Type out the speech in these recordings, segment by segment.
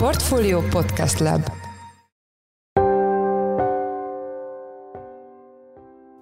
Portfolio Podcast Lab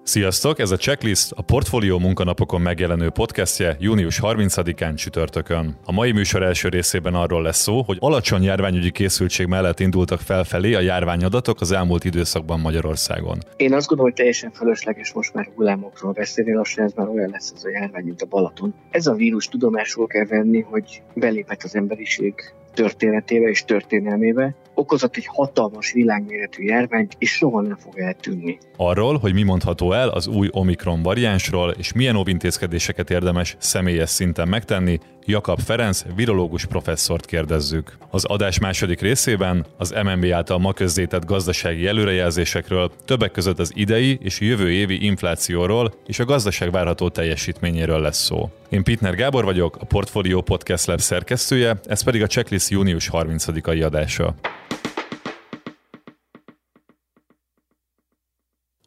Sziasztok, ez a Checklist a Portfólió munkanapokon megjelenő podcastje június 30-án csütörtökön. A mai műsor első részében arról lesz szó, hogy alacsony járványügyi készültség mellett indultak felfelé a járványadatok az elmúlt időszakban Magyarországon. Én azt gondolom, hogy teljesen fölösleges most már hullámokról beszélni, lassan ez már olyan lesz ez a járvány, mint a Balaton. Ez a vírus tudomásul kell venni, hogy belépett az emberiség történetébe és történelmébe, okozott egy hatalmas világméretű járványt, és soha nem fog eltűnni. Arról, hogy mi mondható el az új Omikron variánsról, és milyen óvintézkedéseket érdemes személyes szinten megtenni, Jakab Ferenc, virológus professzort kérdezzük. Az adás második részében az MNB által ma közzétett gazdasági előrejelzésekről, többek között az idei és jövő évi inflációról és a gazdaság várható teljesítményéről lesz szó. Én Pitner Gábor vagyok, a Portfolio Podcast Lab szerkesztője, ez pedig a Checklist június 30-ai adása.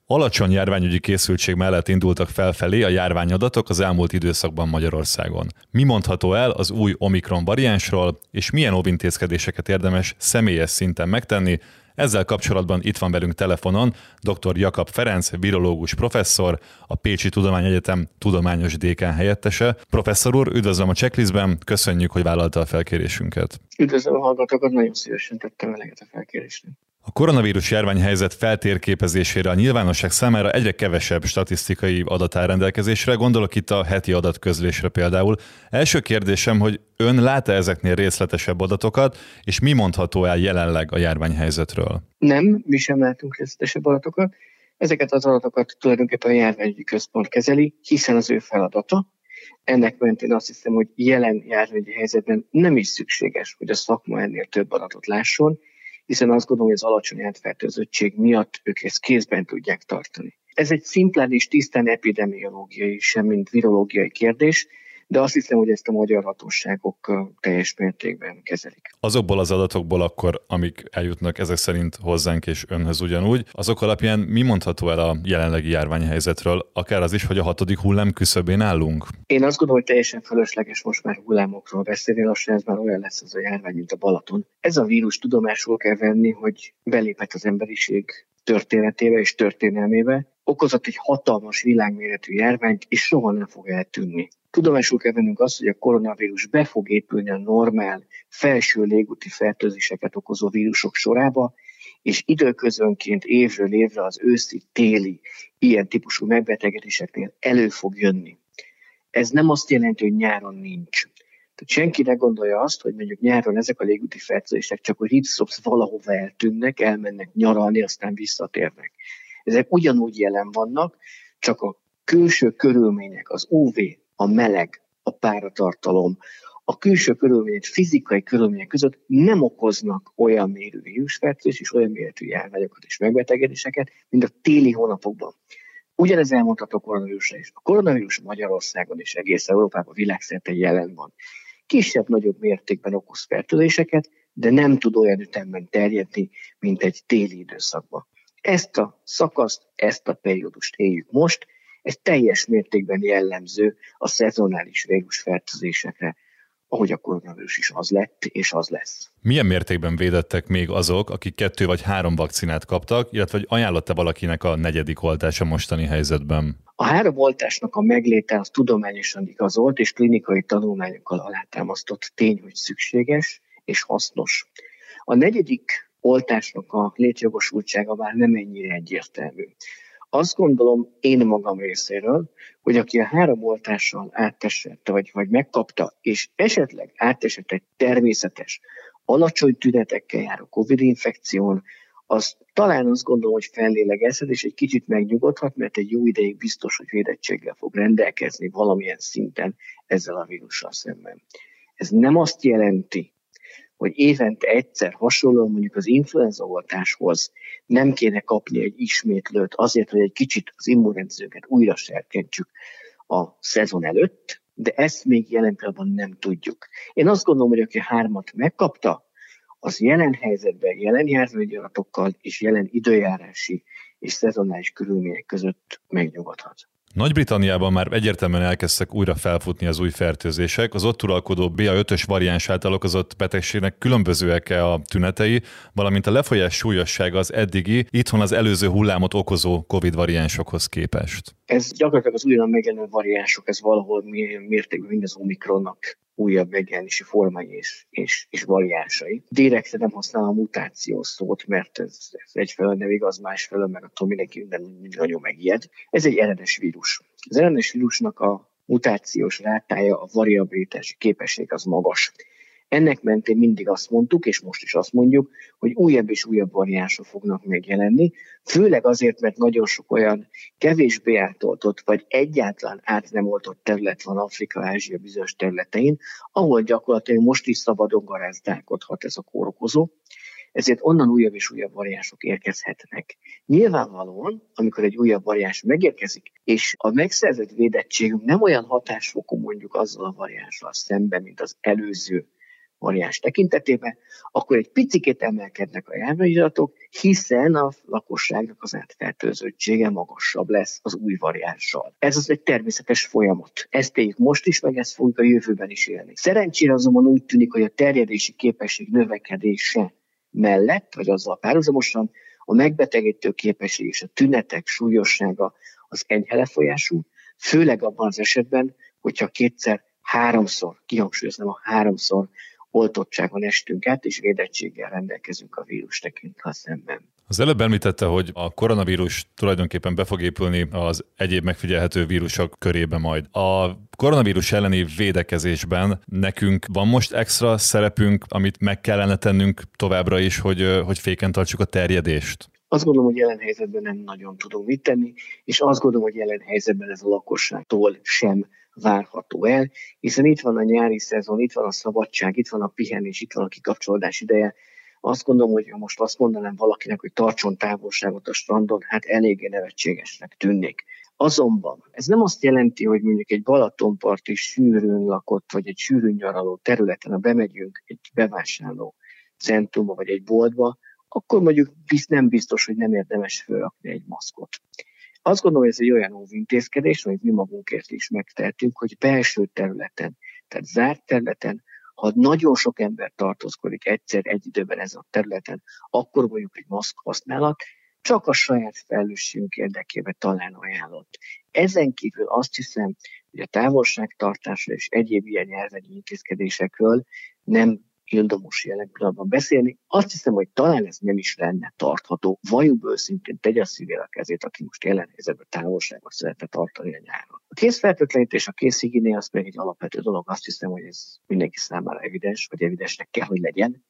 Alacsony járványügyi készültség mellett indultak felfelé a járványadatok az elmúlt időszakban Magyarországon. Mi mondható el az új Omikron variánsról, és milyen óvintézkedéseket érdemes személyes szinten megtenni, ezzel kapcsolatban itt van velünk telefonon dr. Jakab Ferenc, virológus professzor, a Pécsi Tudományegyetem tudományos dékán helyettese. Professzor úr, üdvözlöm a checklistben, köszönjük, hogy vállalta a felkérésünket. Üdvözlöm a hallgatókat, nagyon szívesen tettem eleget a felkérésnek. A koronavírus járványhelyzet feltérképezésére a nyilvánosság számára egyre kevesebb statisztikai adat áll rendelkezésre, gondolok itt a heti adatközlésre például. Első kérdésem, hogy ön lát-e ezeknél részletesebb adatokat, és mi mondható el jelenleg a járványhelyzetről? Nem, mi sem látunk részletesebb adatokat. Ezeket az adatokat tulajdonképpen a járványügyi központ kezeli, hiszen az ő feladata. Ennek mentén azt hiszem, hogy jelen járványügyi helyzetben nem is szükséges, hogy a szakma ennél több adatot lásson, hiszen azt gondolom, hogy az alacsony átfertőzöttség miatt ők ezt kézben tudják tartani. Ez egy szimplán és tisztán epidemiológiai, sem mint virológiai kérdés, de azt hiszem, hogy ezt a magyar hatóságok teljes mértékben kezelik. Azokból az adatokból akkor, amik eljutnak ezek szerint hozzánk és önhöz ugyanúgy, azok alapján mi mondható el a jelenlegi járványhelyzetről, akár az is, hogy a hatodik hullám küszöbén állunk? Én azt gondolom, hogy teljesen fölösleges most már hullámokról beszélni, lassan ez már olyan lesz az a járvány, mint a Balaton. Ez a vírus tudomásul kell venni, hogy belépett az emberiség történetébe és történelmébe, okozott egy hatalmas világméretű járványt, és soha nem fog eltűnni. Tudomásul kell vennünk azt, hogy a koronavírus be fog épülni a normál felső légúti fertőzéseket okozó vírusok sorába, és időközönként évről évre az őszi, téli, ilyen típusú megbetegedéseknél elő fog jönni. Ez nem azt jelenti, hogy nyáron nincs. Tehát senki ne gondolja azt, hogy mondjuk nyáron ezek a légúti fertőzések csak a hipszopsz valahova eltűnnek, elmennek nyaralni, aztán visszatérnek. Ezek ugyanúgy jelen vannak, csak a külső körülmények, az UV, a meleg, a páratartalom, a külső körülmények, fizikai körülmények között nem okoznak olyan mérő vírusfertőzés és olyan méretű járványokat és megbetegedéseket, mint a téli hónapokban. Ugyanez elmondható koronavírusra is. A koronavírus Magyarországon és egész Európában világszerte jelen van. Kisebb-nagyobb mértékben okoz fertőzéseket, de nem tud olyan ütemben terjedni, mint egy téli időszakban. Ezt a szakaszt, ezt a periódust éljük most, ez teljes mértékben jellemző a szezonális vírusfertőzésekre, ahogy a koronavírus is az lett, és az lesz. Milyen mértékben védettek még azok, akik kettő vagy három vakcinát kaptak, illetve hogy ajánlotta valakinek a negyedik oltása mostani helyzetben? A három oltásnak a megléte az tudományosan igazolt és klinikai tanulmányokkal alátámasztott tény, hogy szükséges és hasznos. A negyedik oltásnak a létjogosultsága már nem ennyire egyértelmű. Azt gondolom én magam részéről, hogy aki a három oltással átesett, vagy, vagy megkapta, és esetleg átesett egy természetes, alacsony tünetekkel járó COVID-infekción, az talán azt gondolom, hogy fellélegezhet, és egy kicsit megnyugodhat, mert egy jó ideig biztos, hogy védettséggel fog rendelkezni valamilyen szinten ezzel a vírussal szemben. Ez nem azt jelenti, hogy évente egyszer hasonlóan mondjuk az influenza oltáshoz nem kéne kapni egy ismétlőt azért, hogy egy kicsit az immunrendszerünket újra serkentsük a szezon előtt, de ezt még jelen pillanatban nem tudjuk. Én azt gondolom, hogy aki hármat megkapta, az jelen helyzetben, jelen járványi és jelen időjárási és szezonális körülmények között megnyugodhat. Nagy-Britanniában már egyértelműen elkezdtek újra felfutni az új fertőzések. Az ott uralkodó BA5-ös variáns által okozott betegségnek különbözőek -e a tünetei, valamint a lefolyás súlyossága az eddigi, itthon az előző hullámot okozó COVID variánsokhoz képest. Ez gyakorlatilag az újonnan megjelenő variánsok, ez valahol mértékben mind az Omikronnak újabb megjelenési formái és, és, és variánsai. Direktre nem használom mutáció szót, mert ez, ez egyfelől nem igaz, másfelől meg attól mindenki minden nagyon megijed. Ez egy eredes vírus. Az eredes vírusnak a mutációs rátája, a variabilitási képesség az magas. Ennek mentén mindig azt mondtuk, és most is azt mondjuk, hogy újabb és újabb variánsok fognak megjelenni, főleg azért, mert nagyon sok olyan kevésbé átoltott, vagy egyáltalán át nem oltott terület van Afrika, Ázsia bizonyos területein, ahol gyakorlatilag most is szabadon garázdálkodhat ez a kórokozó ezért onnan újabb és újabb variánsok érkezhetnek. Nyilvánvalóan, amikor egy újabb variáns megérkezik, és a megszerzett védettségünk nem olyan hatásfokú mondjuk azzal a variánssal szemben, mint az előző variáns tekintetében, akkor egy picit emelkednek a járványiratok, hiszen a lakosságnak az átfertőzöttsége magasabb lesz az új variánssal. Ez az egy természetes folyamat. Ezt éljük most is, meg ezt fogjuk a jövőben is élni. Szerencsére azonban úgy tűnik, hogy a terjedési képesség növekedése mellett, vagy azzal párhuzamosan, a megbetegítő képesség és a tünetek súlyossága az enyhe lefolyású, főleg abban az esetben, hogyha kétszer, háromszor, kihangsúlyoznám a háromszor oltottságon estünk át, és védettséggel rendelkezünk a vírus tekintve szemben. Az előbb említette, hogy a koronavírus tulajdonképpen be fog épülni az egyéb megfigyelhető vírusok körébe majd. A koronavírus elleni védekezésben nekünk van most extra szerepünk, amit meg kellene tennünk továbbra is, hogy, hogy féken tartsuk a terjedést? Azt gondolom, hogy jelen helyzetben nem nagyon tudunk mit tenni, és azt gondolom, hogy jelen helyzetben ez a lakosságtól sem várható el, hiszen itt van a nyári szezon, itt van a szabadság, itt van a pihenés, itt van a kikapcsolódás ideje. Azt gondolom, hogy ha most azt mondanám valakinek, hogy tartson távolságot a strandon, hát eléggé nevetségesnek tűnnék. Azonban ez nem azt jelenti, hogy mondjuk egy Balatonparti sűrűn lakott, vagy egy sűrűn nyaraló területen, ha bemegyünk egy bevásárló centrumba, vagy egy boltba, akkor mondjuk nem biztos, hogy nem érdemes felrakni egy maszkot. Azt gondolom, hogy ez egy olyan óvintézkedés, amit mi magunkért is megtehetünk, hogy belső területen, tehát zárt területen, ha nagyon sok ember tartózkodik egyszer egy időben ezen a területen, akkor mondjuk egy maszk használat, csak a saját felelősségünk érdekében talán ajánlott. Ezen kívül azt hiszem, hogy a távolságtartásra és egyéb ilyen nyelvegyi intézkedésekről nem Hildomos jelen pillanatban beszélni. Azt hiszem, hogy talán ez nem is lenne tartható. Vajuk őszintén tegye a szívére a kezét, aki most jelen helyzetben távolságot szeretne tartani a nyáron. A készfertőtlenítés, a készhigiénia az pedig egy alapvető dolog. Azt hiszem, hogy ez mindenki számára evidens, vagy evidensnek kell, hogy legyen.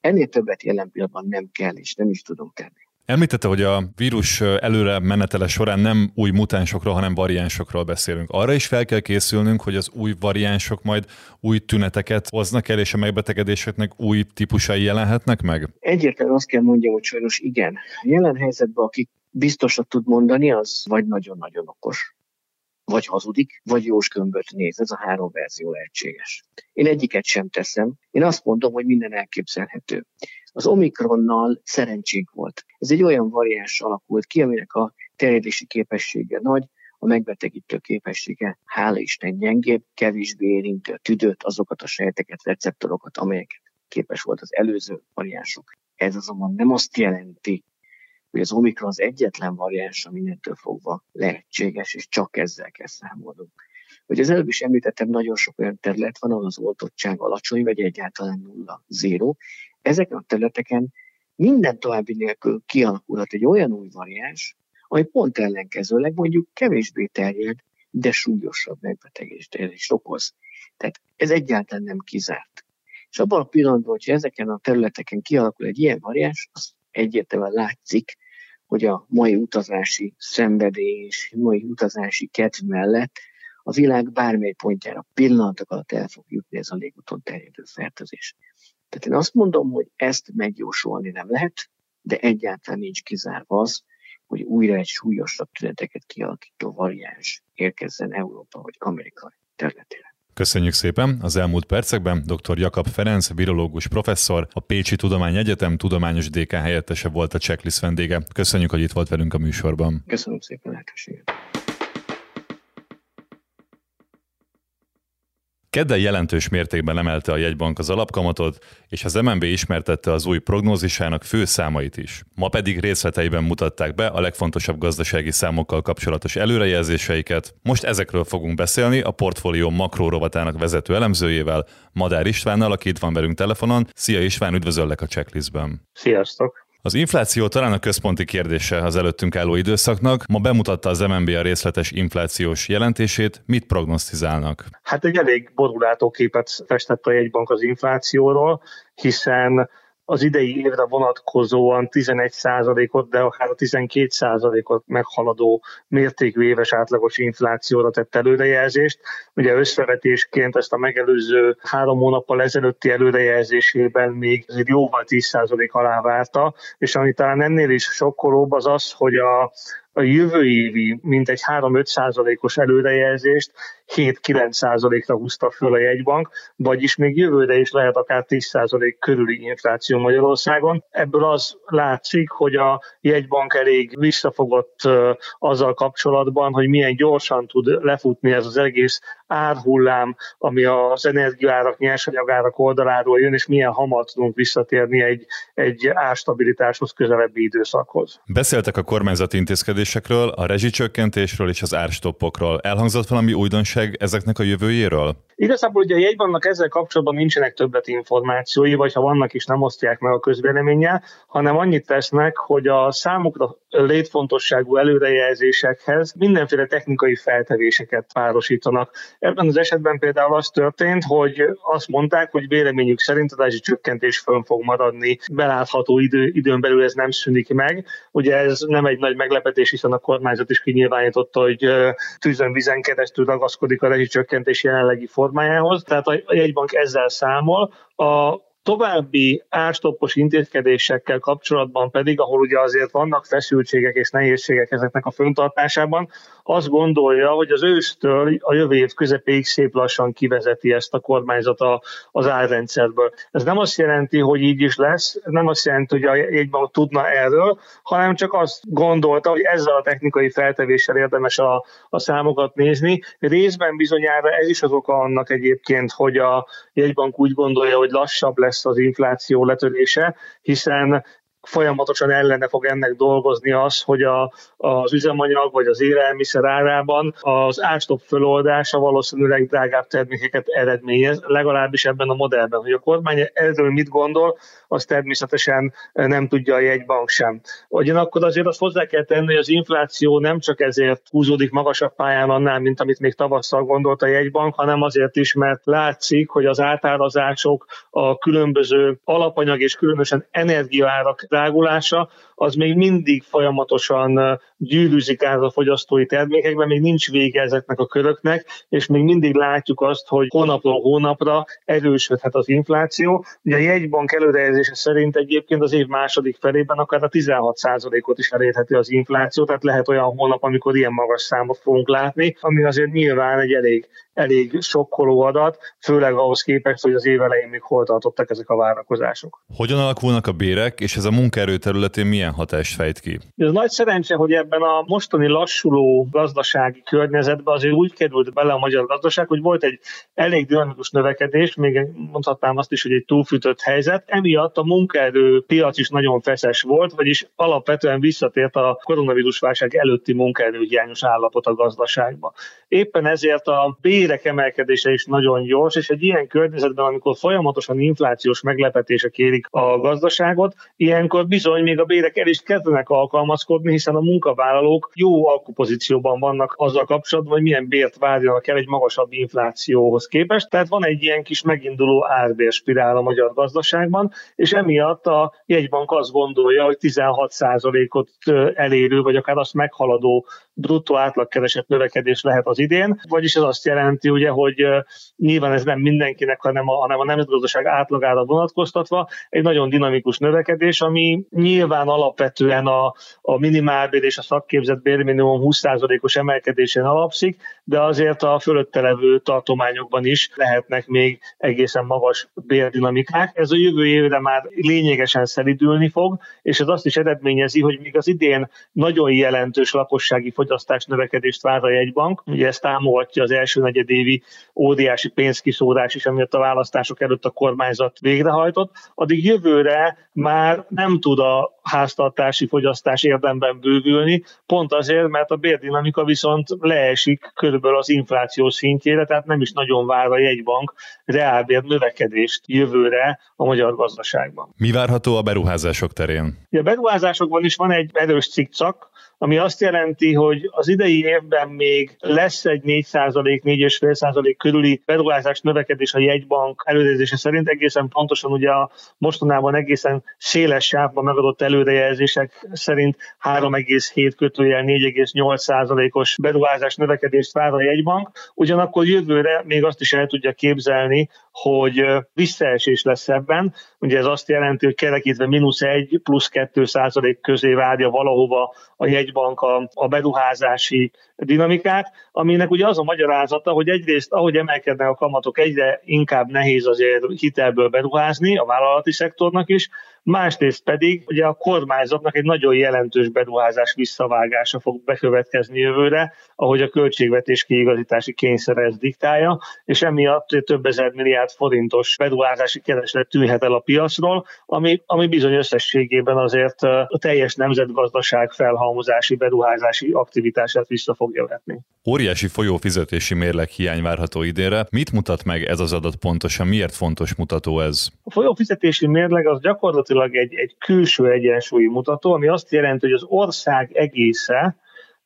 Ennél többet jelen pillanatban nem kell, és nem is tudunk tenni. Említette, hogy a vírus előre menetele során nem új mutánsokról, hanem variánsokról beszélünk. Arra is fel kell készülnünk, hogy az új variánsok majd új tüneteket hoznak el, és a megbetegedéseknek új típusai jelenhetnek meg? Egyértelműen azt kell mondjam, hogy sajnos igen. Jelen helyzetben, aki biztosat tud mondani, az vagy nagyon-nagyon okos, vagy hazudik, vagy jós gömböt néz. Ez a három verzió lehetséges. Én egyiket sem teszem. Én azt mondom, hogy minden elképzelhető. Az Omikronnal szerencsénk volt. Ez egy olyan variáns alakult ki, aminek a terjedési képessége nagy, a megbetegítő képessége, hála Isten gyengébb, kevésbé érinti a tüdőt, azokat a sejteket, receptorokat, amelyeket képes volt az előző variánsok. Ez azonban nem azt jelenti, hogy az Omikron az egyetlen variáns, ami mindentől fogva lehetséges, és csak ezzel kell számolnunk. Hogy az előbb is említettem, nagyon sok olyan terület van, ahol az oltottság alacsony, vagy egyáltalán nulla, zéro, ezeken a területeken minden további nélkül kialakulhat egy olyan új variáns, ami pont ellenkezőleg mondjuk kevésbé terjed, de súlyosabb megbetegést is okoz. Tehát ez egyáltalán nem kizárt. És abban a pillanatban, hogyha ezeken a területeken kialakul egy ilyen variáns, az egyértelműen látszik, hogy a mai utazási szenvedély és mai utazási kedv mellett a világ bármely pontjára pillanatok alatt el fog jutni ez a légúton terjedő fertőzés. Tehát én azt mondom, hogy ezt megjósolni nem lehet, de egyáltalán nincs kizárva az, hogy újra egy súlyosabb tüneteket kialakító variáns érkezzen Európa vagy Amerika területére. Köszönjük szépen! Az elmúlt percekben dr. Jakab Ferenc, virológus professzor, a Pécsi Tudományegyetem tudományos DK helyettese volt a checklist vendége. Köszönjük, hogy itt volt velünk a műsorban. Köszönöm szépen lehetőséget! Kedden jelentős mértékben emelte a jegybank az alapkamatot, és az MNB ismertette az új prognózisának fő számait is. Ma pedig részleteiben mutatták be a legfontosabb gazdasági számokkal kapcsolatos előrejelzéseiket. Most ezekről fogunk beszélni a portfólió makró rovatának vezető elemzőjével, Madár Istvánnal, aki itt van velünk telefonon. Szia István, üdvözöllek a checklistben. Sziasztok! Az infláció talán a központi kérdése az előttünk álló időszaknak. Ma bemutatta az MNB a részletes inflációs jelentését. Mit prognosztizálnak? Hát egy elég borulátó képet festett a jegybank az inflációról, hiszen az idei évre vonatkozóan 11%-ot, de akár a 12%-ot meghaladó mértékű éves átlagos inflációra tett előrejelzést. Ugye összevetésként ezt a megelőző három hónappal ezelőtti előrejelzésében még jóval 10% alá várta, és ami talán ennél is sokkolóbb az az, hogy a a jövő évi mintegy 3-5 százalékos előrejelzést 7-9 százalékra húzta föl a jegybank, vagyis még jövőre is lehet akár 10 százalék körüli infláció Magyarországon. Ebből az látszik, hogy a jegybank elég visszafogott azzal kapcsolatban, hogy milyen gyorsan tud lefutni ez az egész árhullám, ami az energiaárak, nyersanyagárak oldaláról jön, és milyen hamar tudunk visszatérni egy, egy árstabilitáshoz közelebbi időszakhoz. Beszéltek a kormányzati intézkedésekről, a rezsicsökkentésről és az árstoppokról. Elhangzott valami újdonság ezeknek a jövőjéről? Igazából ugye a jegybannak ezzel kapcsolatban nincsenek többlet információi, vagy ha vannak is nem osztják meg a közvéleménnyel, hanem annyit tesznek, hogy a számukra létfontosságú előrejelzésekhez mindenféle technikai feltevéseket párosítanak. Ebben az esetben például az történt, hogy azt mondták, hogy véleményük szerint a csökkentés fönn fog maradni, belátható idő, időn belül ez nem szűnik meg. Ugye ez nem egy nagy meglepetés, hiszen a kormányzat is kinyilvánította, hogy tűzön vizen keresztül ragaszkodik a rezsicsökkentés jelenlegi formájához. Tehát a jegybank ezzel számol. A további árstoppos intézkedésekkel kapcsolatban pedig, ahol ugye azért vannak feszültségek és nehézségek ezeknek a föntartásában, azt gondolja, hogy az ősztől a jövő év közepéig szép lassan kivezeti ezt a kormányzat az árrendszerből. Ez nem azt jelenti, hogy így is lesz, nem azt jelenti, hogy a jegybank tudna erről, hanem csak azt gondolta, hogy ezzel a technikai feltevéssel érdemes a, a számokat nézni. Részben bizonyára ez is az oka annak egyébként, hogy a jegybank úgy gondolja, hogy lassabb lesz az infláció letörése, hiszen folyamatosan ellene fog ennek dolgozni az, hogy a, az üzemanyag vagy az élelmiszer árában az árstop föloldása valószínűleg drágább termékeket eredményez, legalábbis ebben a modellben. Hogy a kormány erről mit gondol, az természetesen nem tudja a jegybank sem. Ugyanakkor azért azt hozzá kell tenni, hogy az infláció nem csak ezért húzódik magasabb pályán annál, mint amit még tavasszal gondolt a jegybank, hanem azért is, mert látszik, hogy az átárazások, a különböző alapanyag és különösen energiaárak drágulása, az még mindig folyamatosan gyűrűzik át a fogyasztói termékekben, még nincs vége ezeknek a köröknek, és még mindig látjuk azt, hogy hónapról hónapra erősödhet az infláció. Ugye a jegybank előrejelzése szerint egyébként az év második felében akár a 16%-ot is elérheti az infláció, tehát lehet olyan hónap, amikor ilyen magas számot fogunk látni, ami azért nyilván egy elég elég sokkoló adat, főleg ahhoz képest, hogy az év elején még hol tartottak ezek a várakozások. Hogyan alakulnak a bérek, és ez a munkaerő területén milyen hatást fejt ki? Ez nagy szerencse, hogy ebben a mostani lassuló gazdasági környezetben azért úgy került bele a magyar gazdaság, hogy volt egy elég dinamikus növekedés, még mondhatnám azt is, hogy egy túlfűtött helyzet. Emiatt a munkaerő piac is nagyon feszes volt, vagyis alapvetően visszatért a koronavírus válság előtti munkaerőhiányos állapot a gazdaságba. Éppen ezért a bér bérek emelkedése is nagyon gyors, és egy ilyen környezetben, amikor folyamatosan inflációs meglepetések érik a gazdaságot, ilyenkor bizony még a bérek el is kezdenek alkalmazkodni, hiszen a munkavállalók jó alkupozícióban vannak azzal kapcsolatban, hogy milyen bért várjanak el egy magasabb inflációhoz képest. Tehát van egy ilyen kis meginduló árbérspirál a magyar gazdaságban, és emiatt a jegybank azt gondolja, hogy 16%-ot elérő, vagy akár azt meghaladó bruttó átlagkeresett növekedés lehet az idén, vagyis ez azt jelenti, ugye, hogy nyilván ez nem mindenkinek, hanem a, hanem a nemzetgazdaság átlagára vonatkoztatva egy nagyon dinamikus növekedés, ami nyilván alapvetően a, a minimálbér és a szakképzett bérminimum 20%-os emelkedésén alapszik, de azért a fölötte levő tartományokban is lehetnek még egészen magas bérdinamikák. Ez a jövő évre már lényegesen szelidülni fog, és ez azt is eredményezi, hogy még az idén nagyon jelentős lakossági fogyasztás fogyasztás növekedést vár a jegybank. Ugye ezt támogatja az első negyedévi óriási pénzkiszórás is, amit a választások előtt a kormányzat végrehajtott. Addig jövőre már nem tud a háztartási fogyasztás érdemben bővülni, pont azért, mert a bérdinamika viszont leesik körülbelül az infláció szintjére, tehát nem is nagyon vár a jegybank reálbér növekedést jövőre a magyar gazdaságban. Mi várható a beruházások terén? A beruházásokban is van egy erős cikcak, ami azt jelenti, hogy az idei évben még lesz egy 4%, 4,5% körüli beruházás növekedés a jegybank előrejelzése szerint, egészen pontosan ugye a mostanában egészen széles sávban megadott előrejelzések szerint 3,7 kötőjel 4,8%-os beruházás növekedést vár a jegybank, ugyanakkor jövőre még azt is el tudja képzelni, hogy visszaesés lesz ebben. Ugye ez azt jelenti, hogy kerekítve mínusz 1 plusz 2 százalék közé várja valahova a jegybank a, a beruházási dinamikát, aminek ugye az a magyarázata, hogy egyrészt, ahogy emelkednek a kamatok, egyre inkább nehéz azért hitelből beruházni a vállalati szektornak is, másrészt pedig ugye a kormányzatnak egy nagyon jelentős beruházás visszavágása fog bekövetkezni jövőre, ahogy a költségvetés kiigazítási kényszere ezt diktálja, és emiatt több ezer milliárd forintos beruházási kereslet tűnhet el a piacról, ami, ami bizony összességében azért a teljes nemzetgazdaság felhalmozási, beruházási aktivitását vissza fogja vetni. Óriási folyófizetési mérleg hiány várható idénre. Mit mutat meg ez az adat pontosan? Miért fontos mutató ez? A folyófizetési mérleg az gyakorlatilag egy, egy külső egyensúlyi mutató, ami azt jelenti, hogy az ország egésze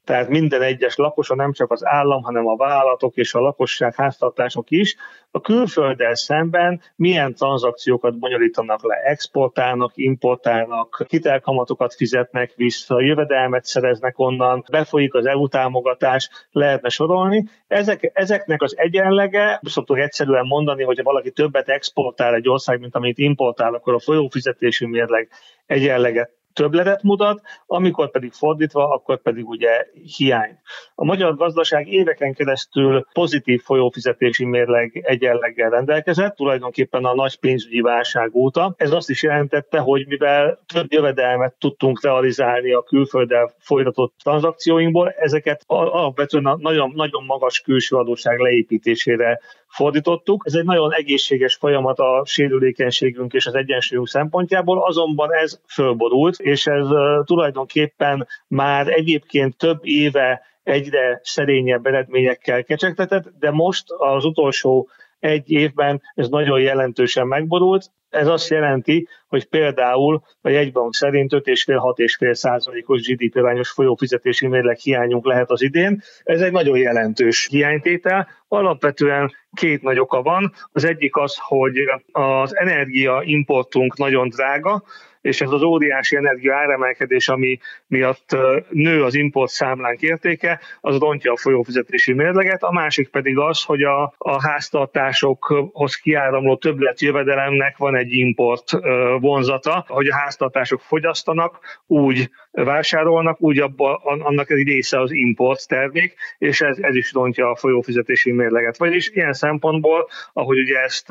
tehát minden egyes lakosa, nem csak az állam, hanem a vállalatok és a lakosság, háztartások is, a külfölddel szemben milyen tranzakciókat bonyolítanak le, exportálnak, importálnak, hitelkamatokat fizetnek vissza, jövedelmet szereznek onnan, befolyik az EU támogatás, lehetne sorolni. Ezek, ezeknek az egyenlege, szoktuk egyszerűen mondani, hogy ha valaki többet exportál egy ország, mint amit importál, akkor a folyófizetési mérleg egyenleget többletet mutat, amikor pedig fordítva, akkor pedig ugye hiány. A magyar gazdaság éveken keresztül pozitív folyófizetési mérleg egyenleggel rendelkezett, tulajdonképpen a nagy pénzügyi válság óta. Ez azt is jelentette, hogy mivel több jövedelmet tudtunk realizálni a külfölddel folytatott tranzakcióinkból, ezeket alapvetően a nagyon, nagyon magas külső adóság leépítésére fordítottuk. Ez egy nagyon egészséges folyamat a sérülékenységünk és az egyensúlyunk szempontjából, azonban ez fölborult, és ez tulajdonképpen már egyébként több éve egyre szerényebb eredményekkel kecsegtetett, de most az utolsó egy évben ez nagyon jelentősen megborult. Ez azt jelenti, hogy például a jegybank szerint 5,5-6,5 százalékos GDP arányos folyófizetési mérleg hiányunk lehet az idén. Ez egy nagyon jelentős hiánytétel. Alapvetően két nagy oka van. Az egyik az, hogy az energia importunk nagyon drága, és ez az óriási energia áremelkedés, ami miatt nő az import számlánk értéke, az rontja a folyófizetési mérleget, a másik pedig az, hogy a, a háztartásokhoz kiáramló többlet jövedelemnek van egy import vonzata, hogy a háztartások fogyasztanak, úgy vásárolnak, úgy abba, annak egy része az import termék, és ez, ez is rontja a folyófizetési mérleget. Vagyis ilyen szempontból, ahogy ugye ezt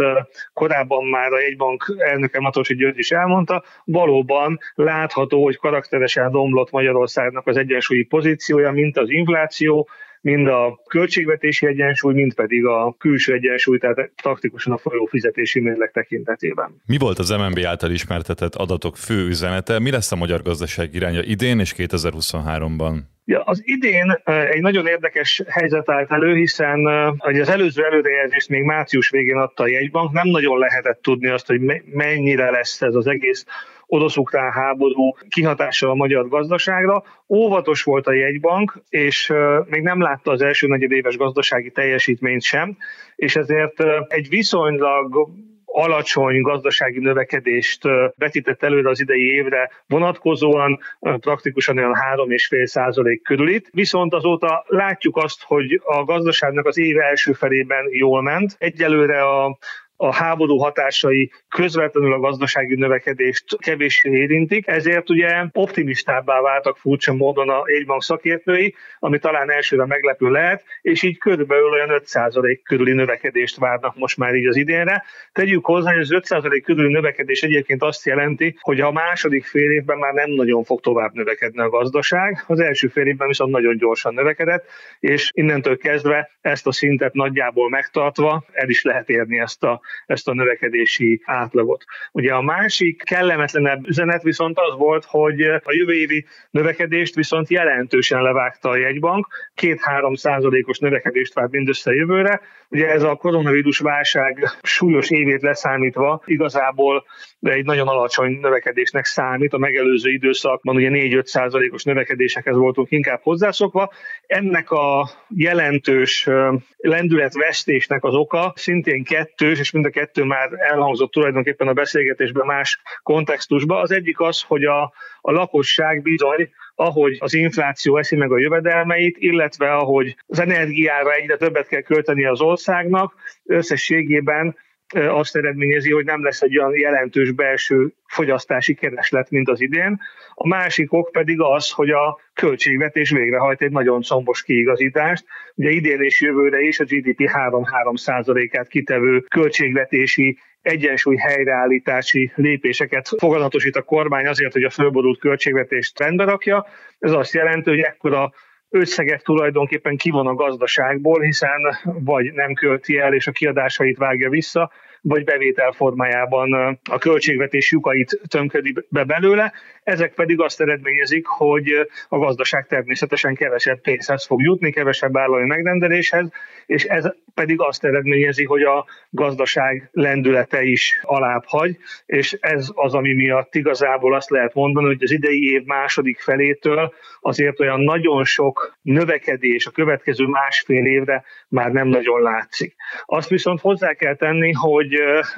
korábban már a jegybank elnöke Matosi György is elmondta, valóban látható, hogy karakteresen romlott Magyarországnak az egyensúlyi pozíciója, mint az infláció, mind a költségvetési egyensúly, mind pedig a külső egyensúly, tehát praktikusan a folyó fizetési mérleg tekintetében. Mi volt az MNB által ismertetett adatok fő üzenete? Mi lesz a magyar gazdaság iránya idén és 2023-ban? Ja, az idén egy nagyon érdekes helyzet állt elő, hiszen hogy az előző előrejelzést még március végén adta a jegybank, nem nagyon lehetett tudni azt, hogy mennyire lesz ez az egész orosz-ukrán háború kihatással a magyar gazdaságra. Óvatos volt a jegybank, és még nem látta az első negyedéves gazdasági teljesítményt sem, és ezért egy viszonylag alacsony gazdasági növekedést vetített előre az idei évre vonatkozóan, praktikusan olyan 3,5 százalék körülit. Viszont azóta látjuk azt, hogy a gazdaságnak az év első felében jól ment. Egyelőre a a háború hatásai közvetlenül a gazdasági növekedést kevéssé érintik, ezért ugye optimistábbá váltak furcsa módon a jegybank szakértői, ami talán elsőre meglepő lehet, és így körülbelül olyan 5% körüli növekedést várnak most már így az idénre. Tegyük hozzá, hogy az 5% körüli növekedés egyébként azt jelenti, hogy a második fél évben már nem nagyon fog tovább növekedni a gazdaság, az első fél évben viszont nagyon gyorsan növekedett, és innentől kezdve ezt a szintet nagyjából megtartva el is lehet érni ezt a, ezt a növekedési átlagot. Ugye a másik kellemetlenebb üzenet viszont az volt, hogy a jövő évi növekedést viszont jelentősen levágta a jegybank, két-három százalékos növekedést várt mindössze jövőre. Ugye ez a koronavírus válság súlyos évét leszámítva igazából egy nagyon alacsony növekedésnek számít. A megelőző időszakban ugye 4-5 százalékos növekedésekhez voltunk inkább hozzászokva. Ennek a jelentős lendületvesztésnek az oka szintén kettős, és mind a kettő már elhangzott tulajdonképpen a beszélgetésben más kontextusban. Az egyik az, hogy a, a lakosság bizony ahogy az infláció eszi meg a jövedelmeit, illetve ahogy az energiára egyre többet kell költeni az országnak, összességében azt eredményezi, hogy nem lesz egy olyan jelentős belső fogyasztási kereslet, mint az idén. A másik ok pedig az, hogy a költségvetés végrehajt egy nagyon szombos kiigazítást. Ugye idén és jövőre is a GDP 3-3 át kitevő költségvetési egyensúly helyreállítási lépéseket foganatosít a kormány azért, hogy a fölborult költségvetést rendbe rakja. Ez azt jelenti, hogy ekkora összeget tulajdonképpen kivon a gazdaságból, hiszen vagy nem költi el, és a kiadásait vágja vissza, vagy bevétel formájában a költségvetés lyukait tömködi be belőle. Ezek pedig azt eredményezik, hogy a gazdaság természetesen kevesebb pénzhez fog jutni, kevesebb állami megrendeléshez, és ez pedig azt eredményezi, hogy a gazdaság lendülete is alább hagy, és ez az, ami miatt igazából azt lehet mondani, hogy az idei év második felétől azért olyan nagyon sok növekedés a következő másfél évre már nem nagyon látszik. Azt viszont hozzá kell tenni, hogy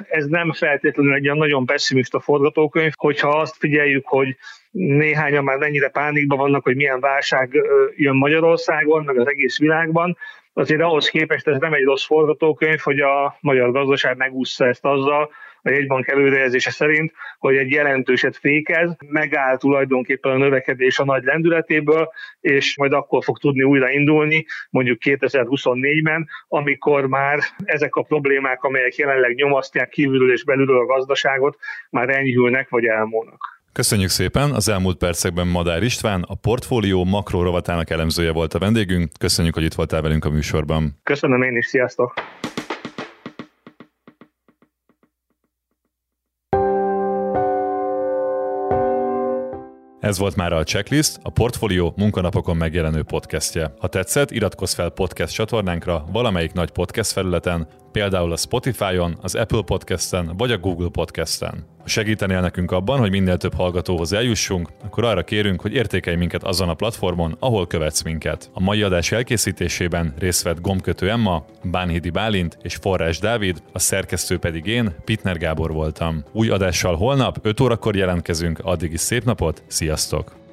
ez nem feltétlenül egy olyan nagyon pessimista forgatókönyv, hogyha azt figyeljük, hogy néhányan már mennyire pánikban vannak, hogy milyen válság jön Magyarországon, meg az egész világban, azért ahhoz képest ez nem egy rossz forgatókönyv, hogy a magyar gazdaság megúszta ezt azzal, a jegybank előrejelzése szerint, hogy egy jelentőset fékez, megáll tulajdonképpen a növekedés a nagy lendületéből, és majd akkor fog tudni újra indulni, mondjuk 2024-ben, amikor már ezek a problémák, amelyek jelenleg nyomasztják kívülről és belülről a gazdaságot, már enyhülnek vagy elmúlnak. Köszönjük szépen! Az elmúlt percekben Madár István, a portfólió makro rovatának elemzője volt a vendégünk. Köszönjük, hogy itt voltál velünk a műsorban. Köszönöm én is, sziasztok! Ez volt már a Checklist, a Portfolio munkanapokon megjelenő podcastje. Ha tetszett, iratkozz fel podcast csatornánkra valamelyik nagy podcast felületen, például a Spotify-on, az Apple Podcast-en vagy a Google Podcast-en. Ha segítenél nekünk abban, hogy minél több hallgatóhoz eljussunk, akkor arra kérünk, hogy értékelj minket azon a platformon, ahol követsz minket. A mai adás elkészítésében részt vett Gomkötő Emma, Bánhidi Bálint és Forrás Dávid, a szerkesztő pedig én, Pitner Gábor voltam. Új adással holnap 5 órakor jelentkezünk, addig is szép napot, sziasztok!